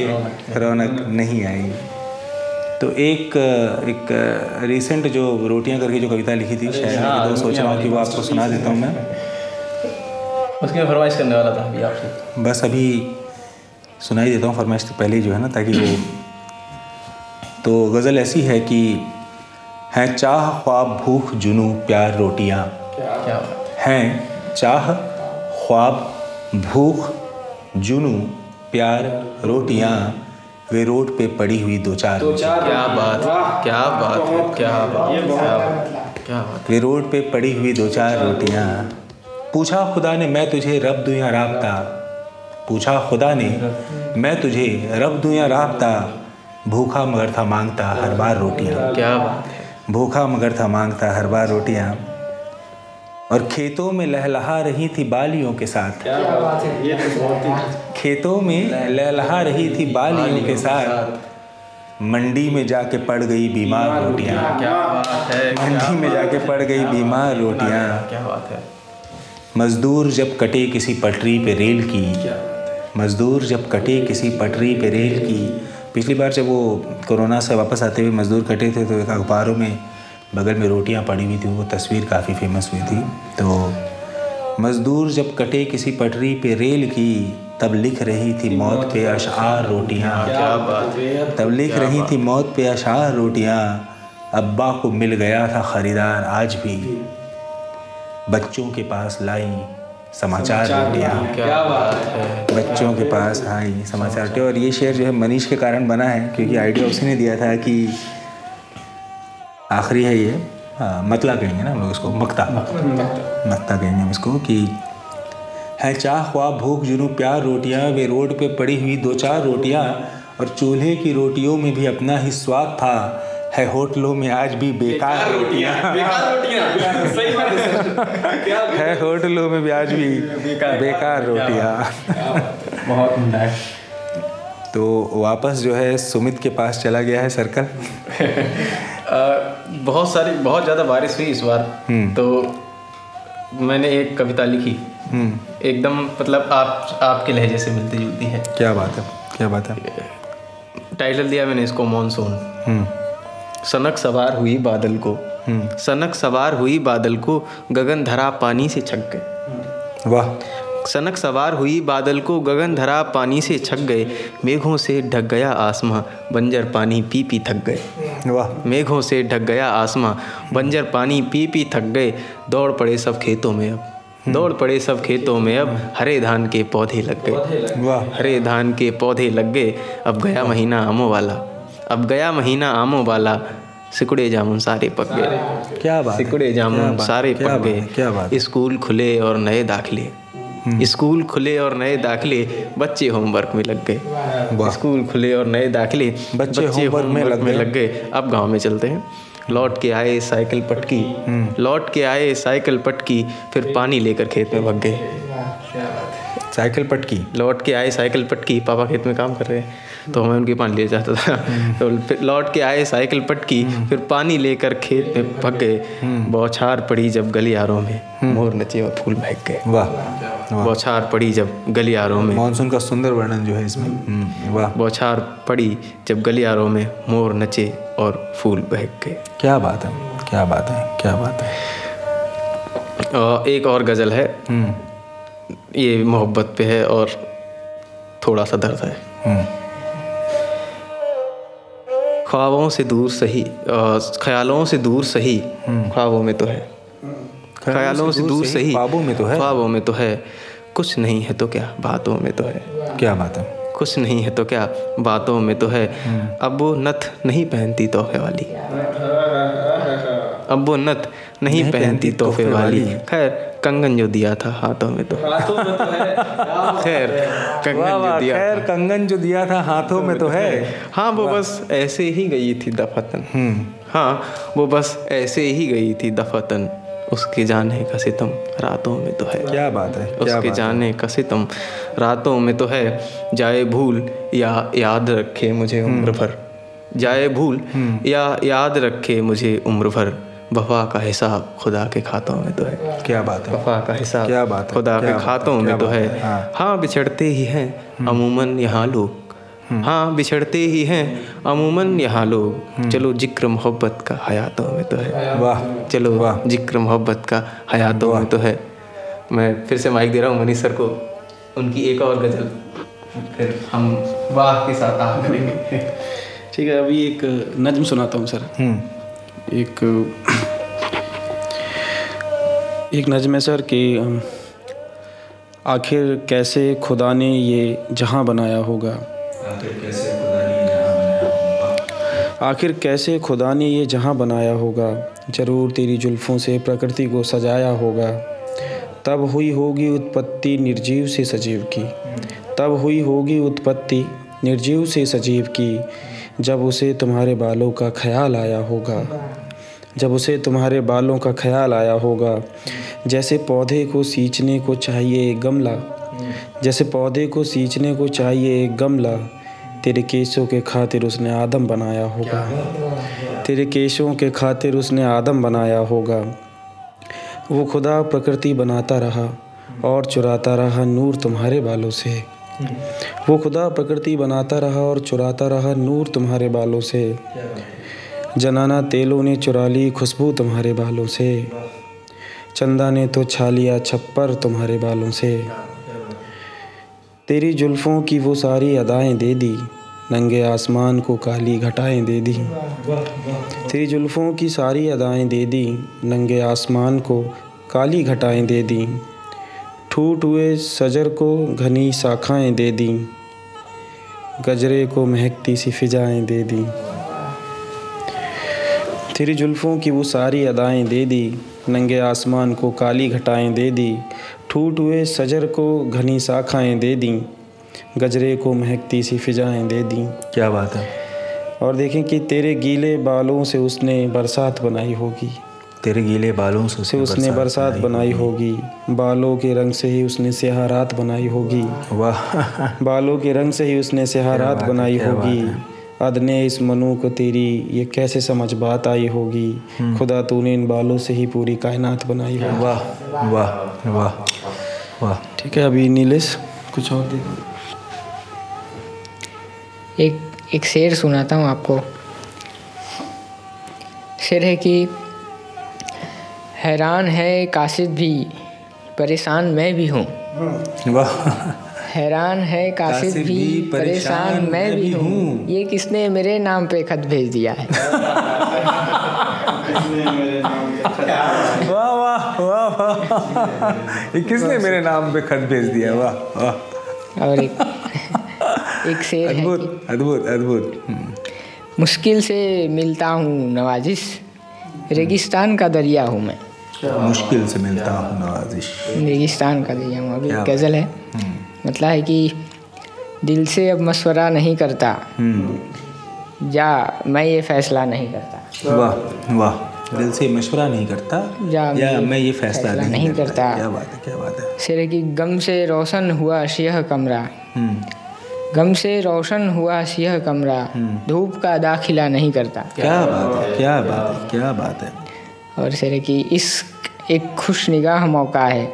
रौनक। नहीं आई। तो एक एक रिसेंट जो रोटियाँ करके जो कविता लिखी थी शायद तो सोच रहा हूँ कि वो आपको सुना देता हूँ मैं। उसकी मैं फरमाइश करने वाला था अभी आपसे। बस अभी सुनाई देता हूँ फरमाइश तो पहले ही जो है ना ताकि वो तो गज़ल ऐसी है कि हैं चाह ख्वाब भूख जुनू प्यार रोटियाँ। हैं चाह ख्वाब भूख जुनू प्यार रोटियाँ वे रोड पे पड़ी हुई दो चार क्या बात क्या बात है क्या बात क्या बात क्या बात। वे रोड पे पड़ी हुई दो चार रोटियाँ। पूछा खुदा ने मैं तुझे रब दूँ या राबता? पूछा खुदा ने मैं तुझे रब दूँ या राबता? भूखा मगर था माँगता हर बार रोटियाँ। क्या बात है। भूखा मगर था माँगता हर बार रोटियाँ। और खेतों में लहलहा रही थी बालियों के साथ। खेतों में लहलहा रही थी बालियों के साथ। मंडी में जाके पड़ गई बीमार रोटियाँ। क्या बात है मंडी में जाके पड़ गई बीमार रोटियाँ। क्या बात है। मजदूर जब कटे किसी पटरी पे रेल की मजदूर जब कटे किसी पटरी पे रेल की पिछली बार जब वो कोरोना से वापस आते हुए मजदूर कटे थे तो एक अखबारों में बगल में रोटियाँ पड़ी हुई थी वो तस्वीर काफ़ी फ़ेमस हुई थी। तो मजदूर जब कटे किसी पटरी पे रेल की तब लिख रही थी मौत पे अशार रोटियाँ। क्या बात है तब लिख रही थी मौत पे अशार रोटियाँ। अब्बा को मिल गया था ख़रीदार आज भी। बच्चों के पास लाई समाचार रोटियाँ। क्या बात है। बच्चों के पास आई समाचार रोटियाँ। और ये शेर जो है मनीष के कारण बना है क्योंकि आइडिया उसी ने दिया था कि आखिरी है ये। हाँ, मतला कहेंगे ना हम लोग इसको मक्ता। मक्ता कहेंगे हम इसको कि है चाह ख्वाब भूख जुनू प्यार रोटियाँ वे रोड पे पड़ी हुई दो चार रोटियाँ और चूल्हे की रोटियों में भी अपना ही स्वाद था। है होटलों में आज भी बेकार रोटियाँ है। होटलों में भी आज भी बेकार। रोटियाँ। बहुत है तो वापस जो है सुमित के पास चला गया है सर्कल। बहुत सारी बहुत ज़्यादा बारिश हुई इस बार। तो मैंने एक कविता लिखी। हम्म। एकदम मतलब आप आपके लहजे से मिलती जुलती है। क्या बात है क्या बात है। टाइटल दिया मैंने इसको मानसून। हम्म। सनक सवार हुई बादल को। सनक सवार हुई बादल को गगन धरा पानी से छक गए। वाह। सनक सवार हुई बादल को गगन धरा पानी से छक गए। मेघों से ढक गया आसमां बंजर पानी पी पी थक गए। वाह। मेघों से ढक गया आसमां बंजर पानी पी पी थक गए। दौड़ पड़े सब खेतों में अब। दौड़ पड़े सब खेतों में अब हरे धान के पौधे लग गए। वाह। हरे धान के पौधे लग गए। अब गया महीना आमों वाला। अब गया महीना आमों वाला। सिकुड़े जामुन सारे पक गए। क्या बात सिकुड़े जामुन सारे पक है, क्या बात गए स्कूल खुले और नए दाखिले। स्कूल खुले और नए दाखिले बच्चे होमवर्क में लग गए। स्कूल खुले और नए दाखिले बच्चे होमवर्क में लग में गए। लग गए। अब गाँव में चलते हैं। लौट के आए साइकिल पटकी। हम्म। लौट के आए साइकिल पटकी फिर पानी लेकर खेत में भग गए। साइकिल पटकी। लौट के आए साइकिल पटकी पापा खेत में काम कर रहे हैं। तो मैं उनकी पानी ले जाता था। तो फिर लौट के आए साइकिल पटकी फिर पानी लेकर खेत में भग गए। बौछार पड़ी जब गलियारों में। मोर नचे और फूल महक गए। वाह बौछार पड़ी जब गलियारों में। मानसून का सुंदर वर्णन जो है इसमें। हम्म, वाह। बौछार पड़ी जब गलियारों में मोर नचे और फूल बहक गए। क्या बात है क्या बात है क्या बात है। और एक और गज़ल है। हम्म। ये मोहब्बत पे है और थोड़ा सा दर्द है। हम्म। ख्वाबों से दूर सही ख्यालों से दूर सही ख्वाबों में तो है। ख्यालों से दूर सही ख्वाबों में तो है। ख्वाबों में तो है। कुछ नहीं है तो क्या बातों में तो है। क्या बात है? कुछ नहीं है तो क्या बातों में तो है। अब वो नथ नहीं पहनती तोहफे वाली। अब वो नथ नहीं पहनती तोहफे वाली। खैर कंगन जो दिया था हाथों में तो। खैर कंगन जो दिया खैर कंगन जो दिया था हाथों में तो है। हाँ। वो बस ऐसे ही गई थी दफातन। हम्म। हाँ वो बस ऐसे ही गई थी दफातन। उसके जाने का सितम रातों में तो है। क्या बात है उसके बात जाने का सितम रातों में तो है। जाए भूल या याद रखे मुझे उम्र भर। जाए भूल या याद रखे मुझे उम्र भर। वफा का हिसाब खुदा के खातों में तो है। क्या बात है। वफा का हिसाब क्या बात है, खुदा के खातों में तो है। है, हाँ। हाँ बिछड़ते ही हैं अमूमन यहाँ लोग। हाँ बिछड़ते ही हैं अमूमन यहाँ लोग। चलो ज़िक्र मोहब्बत का हयातों में तो है। वाह चलो वाह। ज़िक्र मोहब्बत का हयातों में तो है। मैं फिर से माइक दे रहा हूँ मनीष सर को। उनकी एक और गज़ल फिर हम वाह के साथ आ करेंगे। ठीक है अभी एक नज्म सुनाता हूँ सर। हम्म। एक एक नज्म है सर कि आखिर कैसे खुदा ने ये जहाँ बनाया होगा? आखिर कैसे खुदा ने ये जहाँ बनाया होगा? ज़रूर तेरी जुल्फ़ों से प्रकृति को सजाया होगा। तब हुई होगी उत्पत्ति निर्जीव से सजीव की। तब हुई होगी उत्पत्ति निर्जीव से सजीव की जब उसे तुम्हारे बालों का ख्याल आया होगा। जब उसे तुम्हारे बालों का ख्याल आया होगा, जैसे पौधे को सींचने को चाहिए एक गमला, जैसे पौधे को सींचने को चाहिए एक गमला, तेरे केसों के खातिर उसने आदम बनाया होगा। तेरे केशों के खातिर उसने आदम बनाया होगा। वो खुदा प्रकृति बनाता रहा और चुराता रहा नूर तुम्हारे बालों से। वो खुदा प्रकृति बनाता रहा और चुराता रहा नूर तुम्हारे बालों से। जनाना तेलों ने चुरा ली खुशबू तुम्हारे बालों से। चंदा ने तो छा लिया छप्पर तुम्हारे बालों से। तेरी जुल्फ़ों की वो सारी अदाएँ दे दी, नंगे आसमान को काली घटाएँ दे दी। तेरी जुल्फ़ों की सारी अदाएँ दे दी, नंगे आसमान को काली घटाएँ दे दी। ठूट हुए सजर को घनी शाखाएँ दे दी। गजरे को महकती सी फिजाएँ दे दी। तेरी जुल्फ़ों की वो सारी अदाएँ दे दी नंगे आसमान को काली घटाएँ दे दी ठूट हुए सजर को घनी शाखाएँ दे दी गजरे को महकती सी फिजाएँ दे दी। क्या बात है। और देखें कि तेरे गीले बालों से उसने बरसात बनाई होगी। तेरे गीले बालों से से उसने बरसात बनाई होगी। बालों के रंग से ही उसने स्याह रात बनाई होगी। वाह। बालों के रंग से ही उसने स्याह रात बनाई होगी। अदने इस मनु को तेरी ये कैसे समझ बात आई होगी? खुदा तूने इन बालों से ही पूरी कायनात बनाई होगी वाह वाह वाह वाह। ठीक है अभी नीलेश कुछ और दे। एक एक शेर सुनाता हूँ आपको। शेर है कि हैरान है काशिद भी परेशान मैं भी हूँ। वाह। हैरान है काशिद काशिद भी परेशान मैं भी हूँ। ये किसने मेरे नाम पे खत भेज दिया है? वाह वाह वाह वाह। ये किसने मेरे नाम पे खत भेज दिया वाह वाह। और एक एक शेर अद्भुत अद्भुत अद्भुत। हम्म, मुश्किल से मिलता हूँ नवाजिश। रेगिस्तान का दरिया हूँ मैं। मुश्किल से मिलता हूँ नवाजिश। रेगिस्तान का दरिया हूँ। अभी गज़ल है। मतलब है कि दिल से अब मशवरा नहीं करता। हम्म, जा मैं ये फैसला नहीं करता। वाह वाह दिल से मशवरा नहीं करता? या या मैं ये फैसला फैसला नहीं, नहीं करता। करता। क्या बात है क्या बात है। है कि गम से रोशन हुआ सियह कमरा। हम्म, गम से रोशन हुआ सियह कमरा। धूप का दाखिला नहीं करता। क्या बात है क्या बात है क्या बात है। और शेर की इस एक खुश निगाह मौका है।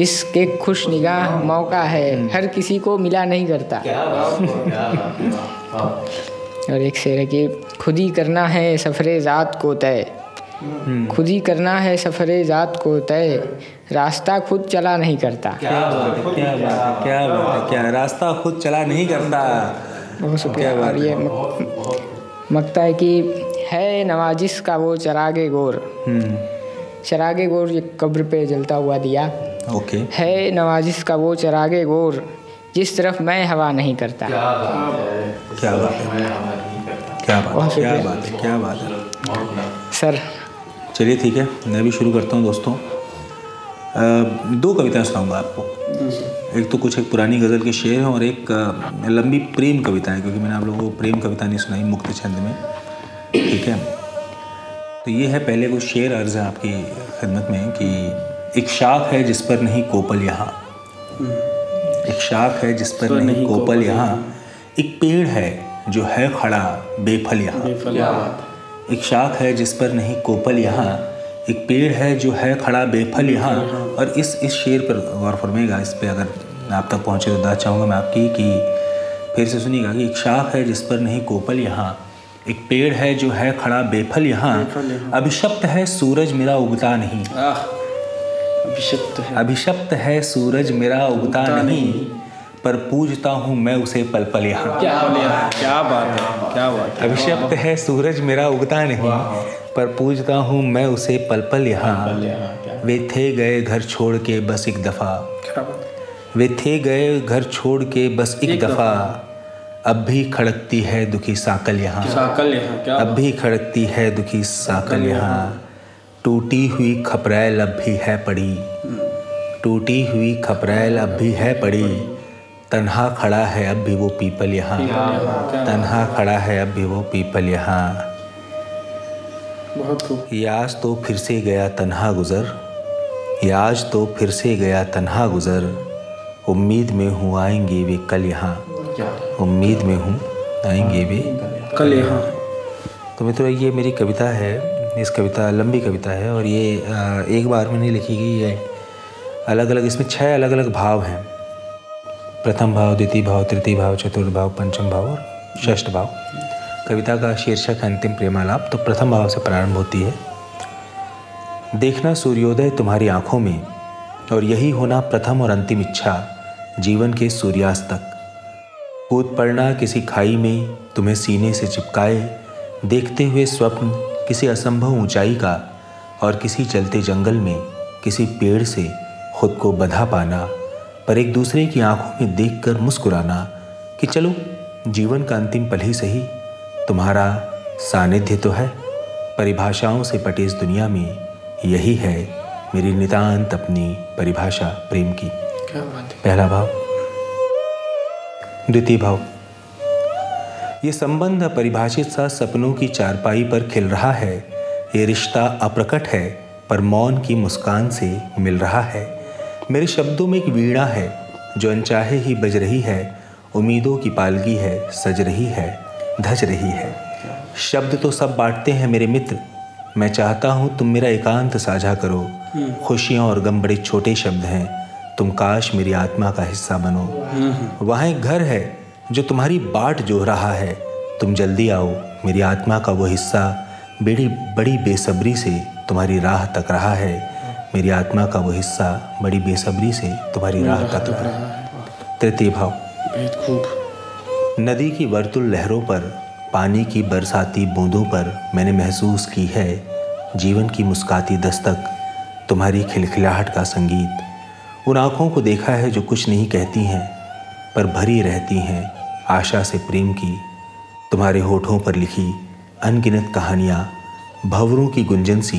हम्म, एक खुश निगाह मौका है। हर किसी को मिला नहीं करता। और एक शेर है कि खुद ही करना है सफ़र ज़ात को तय। खुद ही करना है सफ़र ज़ात को तय। रास्ता खुद चला नहीं करता। क्या बात है क्या बात है क्या बात है क्या रास्ता खुद चला नहीं करता। बहुत शुक्रिया। और ये मक- मकता है कि है नवाजिश का वो चरागे गोर। हम्म, चरागे गोर ये कब्र पे जलता हुआ दिया। ओके है नवाजिश का वो चरागे गोर जिस तरफ़ मैं हवा नहीं करता। क्या बात है। क्या बात है। क्या बात है क्या बात है क्या बात है। सर। चलिए ठीक है मैं भी शुरू करता हूँ दोस्तों। दो कविताएँ सुनाऊँगा आपको। एक तो कुछ एक पुरानी गज़ल के शेर हैं और एक लंबी प्रेम कविता है क्योंकि मैंने आप लोगों को प्रेम कविता नहीं सुनाई मुक्त छंद में। ठीक है? तो ये है पहले कुछ शेर अर्ज़ है आपकी खिदमत में कि एक शाख है जिस पर नहीं कोपल यहाँ। एक शाख है जिस पर नहीं कोपल यहाँ। एक पेड़ है जो है खड़ा बेफल यहाँ। एक शाख है जिस पर नहीं कोपल यहाँ। एक पेड़ है जो है खड़ा बेफल यहाँ। और इस इस शेर पर गौर फरमाइएगा इस पे अगर आप तक पहुँचे तो दाद चाहूँगा मैं आपकी कि फिर से सुनिएगा कि एक शाख है जिस पर नहीं कोपल यहाँ। एक पेड़ है जो है खड़ा बेफल यहाँ। अभिशप्त है सूरज मेरा उगता नहीं। अभिषिक्त है। अभिशप्त है सूरज मेरा उगता नहीं नहीं। पर पूजता हूँ मैं उसे पल पल यहाँ। क्या क्या बात है क्या बात है। अभिशप्त है सूरज मेरा उगता नहीं पर पूजता हूँ मैं उसे पल पल यहाँ। वे थे गए घर छोड़ के बस एक दफ़ा। वे थे गए घर छोड़ के बस एक दफ़ा। अब भी खड़कती है दुखी साकल यहाँ। साकल यहाँ अब भी खड़कती है दुखी साकल यहाँ। टूटी हुई खपरैल अब भी है पड़ी। टूटी हुई खपरैल अब भी है पड़ी। तन्हा खड़ा है अब भी वो पीपल यहाँ। तन्हा खड़ा है अब भी वो पीपल यहाँ। बहुत खूब। ये आज तो फिर से गया तन्हा गुज़र। याज तो फिर से गया तन्हा गुज़र। उम्मीद में हूँ आएँगे वे कल यहाँ। उम्मीद में हूँ आएँगे वे कल यहाँ। तो मित्रों ये मेरी कविता है। इस कविता, लंबी कविता है और ये एक बार में नहीं लिखी गई है। अलग अलग इसमें छह अलग अलग भाव हैं। प्रथम भाव, द्वितीय भाव, तृतीय भाव, चतुर्थ भाव, पंचम भाव और षष्ठ भाव। कविता का शीर्षक है अंतिम प्रेमालाप तो प्रथम भाव से प्रारंभ होती है। देखना सूर्योदय तुम्हारी आँखों में, और यही होना प्रथम और अंतिम इच्छा, जीवन के सूर्यास्त तक। कूद पड़ना किसी खाई में, तुम्हें सीने से चिपकाए, देखते हुए स्वप्न किसी असंभव ऊंचाई का और किसी चलते जंगल में किसी पेड़ से खुद को बधा पाना पर एक दूसरे की आँखों में देखकर मुस्कुराना कि चलो जीवन का अंतिम पल ही सही। तुम्हारा सानिध्य तो है परिभाषाओं से पटे इस दुनिया में यही है मेरी नितांत अपनी परिभाषा प्रेम की। क्या बात है। पहला भाव द्वितीय भाव। ये संबंध परिभाषित सा सपनों की चारपाई पर खिल रहा है। ये रिश्ता अप्रकट है पर मौन की मुस्कान से मिल रहा है। मेरे शब्दों में एक वीणा है जो अनचाहे ही बज रही है। उम्मीदों की पालगी है सज रही है धज रही है। शब्द तो सब बांटते हैं मेरे मित्र। मैं चाहता हूँ तुम मेरा एकांत साझा करो। खुशियाँ और गम बड़े छोटे शब्द हैं। तुम काश मेरी आत्मा का हिस्सा बनो। वहाँ एक घर है जो तुम्हारी बाट जो रहा है तुम जल्दी आओ। मेरी आत्मा का वो हिस्सा बड़ी बड़ी बेसब्री से तुम्हारी राह तक रहा है। मेरी आत्मा का वो हिस्सा बड़ी बेसब्री से तुम्हारी राह तक रहा है। तृतीय भाव। खूब। नदी की वर्तुल लहरों पर पानी की बरसाती बूंदों पर मैंने महसूस की है जीवन की मुस्काती दस्तक तुम्हारी खिलखिलाहट का संगीत। उन आँखों को देखा है जो कुछ नहीं कहती हैं पर भरी रहती हैं। आशा से प्रेम की, तुम्हारे होठों पर लिखी अनगिनत कहानियाँ भवरों की गुंजन सी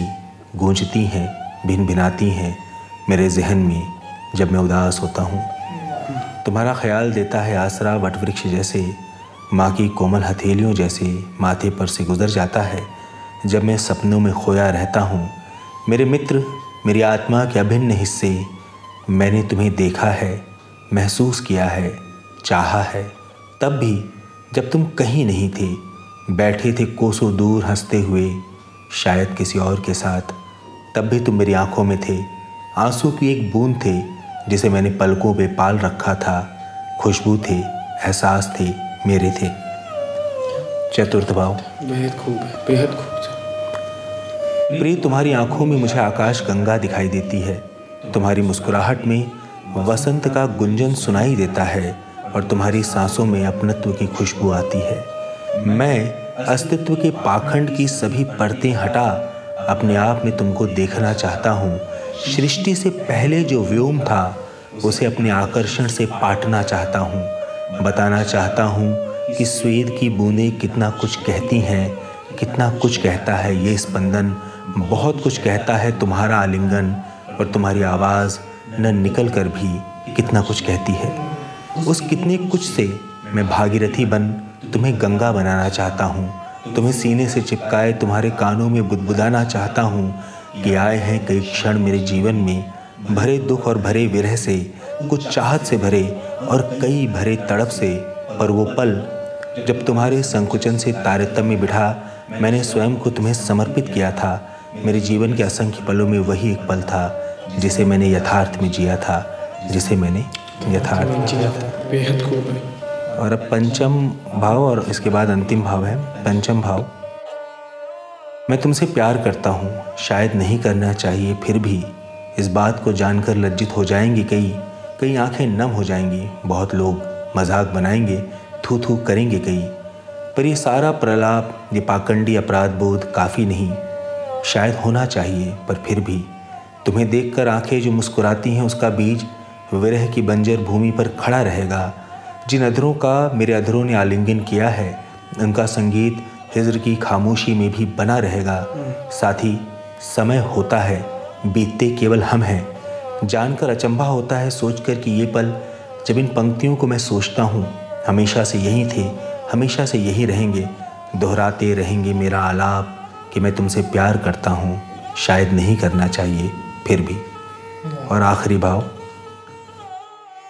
गूंजती हैं भिन भिनाती हैं मेरे जहन में जब मैं उदास होता हूँ। तुम्हारा ख्याल देता है आसरा वटवृक्ष जैसे, माँ की कोमल हथेलियों जैसे माथे पर से गुजर जाता है। जब मैं सपनों में खोया रहता हूँ, मेरे मित्र, मेरी आत्मा के अभिन्न हिस्से मैंने तुम्हें देखा है, महसूस किया है, चाहा है। तब भी जब तुम कहीं नहीं थे बैठे थे कोसों दूर हँसते हुए शायद किसी और के साथ तब भी तुम मेरी आँखों में थे। आँसू की एक बूंद थे जिसे मैंने पलकों पे पाल रखा था। खुशबू थे एहसास थे मेरे थे। चतुर्थ भाव बेहद खूब है बेहद खूब प्रिय तुम्हारी आँखों में मुझे आकाश गंगा दिखाई देती है। तुम्हारी मुस्कुराहट में वसंत का गुंजन सुनाई देता है। और तुम्हारी सांसों में अपनत्व की खुशबू आती है। मैं अस्तित्व के पाखंड की सभी परतें हटा अपने आप में तुमको देखना चाहता हूँ। सृष्टि से पहले जो व्योम था, उसे अपने आकर्षण से पाटना चाहता हूँ। बताना चाहता हूँ कि स्वेद की बूंदें कितना कुछ कहती हैं, कितना कुछ कहता है ये स्पंदन। बहुत कुछ कहता है तुम्हारा आलिंगन, और तुम्हारी आवाज़ न निकल कर भी कितना कुछ कहती है। उस कितने कुछ से मैं भागीरथी बन तुम्हें गंगा बनाना चाहता हूँ। तुम्हें सीने से चिपकाए तुम्हारे कानों में बुदबुदाना चाहता हूँ कि आए हैं कई क्षण मेरे जीवन में, भरे दुख और भरे विरह से, कुछ चाहत से भरे और कई भरे तड़प से। पर वो पल, जब तुम्हारे संकुचन से तारतम्य बिठा, मैंने स्वयं को तुम्हें समर्पित किया था। मेरे जीवन के असंख्य पलों में वही एक पल था, जिसे मैंने यथार्थ में जिया था, जिसे मैंने यथार्थ। बेहद खूब है। और अब पंचम भाव और इसके बाद अंतिम भाव है पंचम भाव। मैं तुमसे प्यार करता हूँ शायद नहीं करना चाहिए फिर भी इस बात को जानकर लज्जित हो जाएँगी कई। कई आँखें नम हो जाएँगी बहुत लोग मज़ाक बनाएँगे थू थू करेंगे कई। पर ये सारा प्रलाप ये पाकंडी अपराध बोध काफ़ी नहीं। शायद होना चाहिए पर फिर भी। तुम्हें देखकर आँखें जो मुस्कुराती हैं उसका बीज विरह की बंजर भूमि पर खड़ा रहेगा। जिन अधरों का मेरे अधरों ने आलिंगन किया है, उनका संगीत हिजर की खामोशी में भी बना रहेगा। साथ ही समय होता है, बीतते केवल हम हैं। जानकर अचंभा होता है सोचकर कि ये पल, जब इन पंक्तियों को मैं सोचता हूँ, हमेशा से यही थे, हमेशा से यही रहेंगे। दोहराते रहेंगे मेरा आलाप कि मैं तुमसे प्यार करता हूँ, शायद नहीं करना चाहिए, फिर भी। और आखिरी भाव?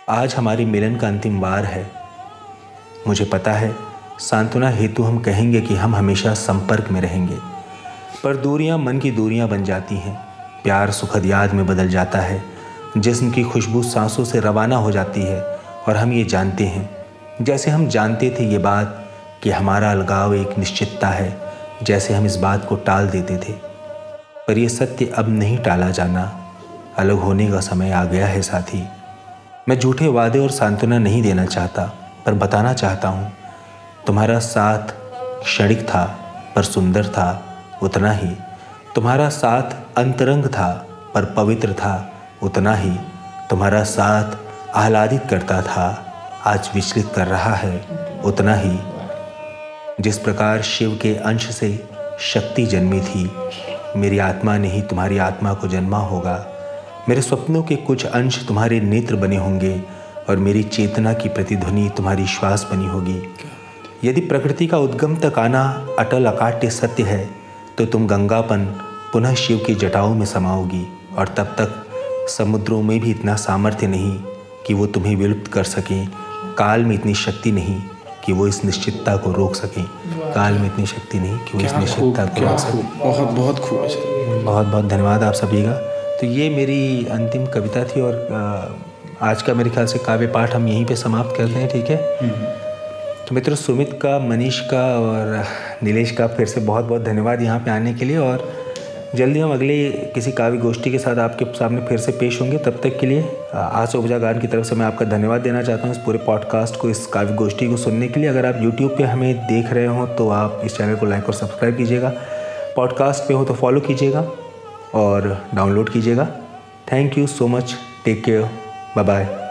आज हमारी मिलन का अंतिम बार है। मुझे पता है, सांत्वना हेतु हम कहेंगे कि हम हमेशा संपर्क में रहेंगे। पर दूरियाँ मन की दूरियाँ बन जाती हैं। प्यार सुखद याद में बदल जाता है। जिस्म की खुशबू सांसों से रवाना हो जाती है और हम ये जानते हैं। जैसे हम जानते थे ये बात कि हमारा अलगाव एक निश्चितता है, जैसे हम इस बात को टाल देते थे। पर यह सत्य अब नहीं टाला जाना। अलग होने का समय आ गया है साथी। मैं झूठे वादे और सांत्वना नहीं देना चाहता, पर बताना चाहता हूँ। तुम्हारा साथ क्षणिक था, पर सुंदर था, उतना ही। तुम्हारा साथ अंतरंग था, पर पवित्र था, उतना ही। तुम्हारा साथ आह्लादित करता था, आज विचलित कर रहा है, उतना ही। जिस प्रकार शिव के अंश से शक्ति जन्मी थी, मेरी आत्मा ने ही तुम्हारी आत्मा को जन्मा होगा। मेरे स्वप्नों के कुछ अंश तुम्हारे नेत्र बने होंगे और मेरी चेतना की प्रतिध्वनि तुम्हारी श्वास बनी होगी। यदि प्रकृति का उद्गम तक आना अटल अकाट्य सत्य है तो तुम गंगापन पुनः शिव की जटाओं में समाओगी और तब तक समुद्रों में भी इतना सामर्थ्य नहीं कि वो तुम्हें विलुप्त कर सकें। काल में इतनी शक्ति नहीं कि वो इस निश्चितता को रोक सकें। काल में इतनी शक्ति नहीं कि वो इस निश्चितता को रोक सकें। बहुत बहुत खूब। बहुत बहुत धन्यवाद आप सभी का। तो ये मेरी अंतिम कविता थी और आज का मेरे ख्याल से काव्य पाठ हम यहीं पे समाप्त करते हैं ठीक है? तो मित्रों सुमित का मनीष का और नीलेश का फिर से बहुत बहुत धन्यवाद यहाँ पे आने के लिए और जल्दी हम अगले किसी काव्य गोष्ठी के साथ आपके सामने फिर से पेश होंगे। तब तक के लिए आज उपजा गान की तरफ़ से मैं आपका धन्यवाद देना चाहता हूँ इस पूरे पॉडकास्ट को इस काव्य गोष्ठी को सुनने के लिए। अगर आप यूट्यूब पे हमें देख रहे हो तो आप इस चैनल को लाइक और सब्सक्राइब कीजिएगा। पॉडकास्ट पे हो तो फॉलो कीजिएगा। और डाउनलोड कीजिएगा। Thank you so much take care bye bye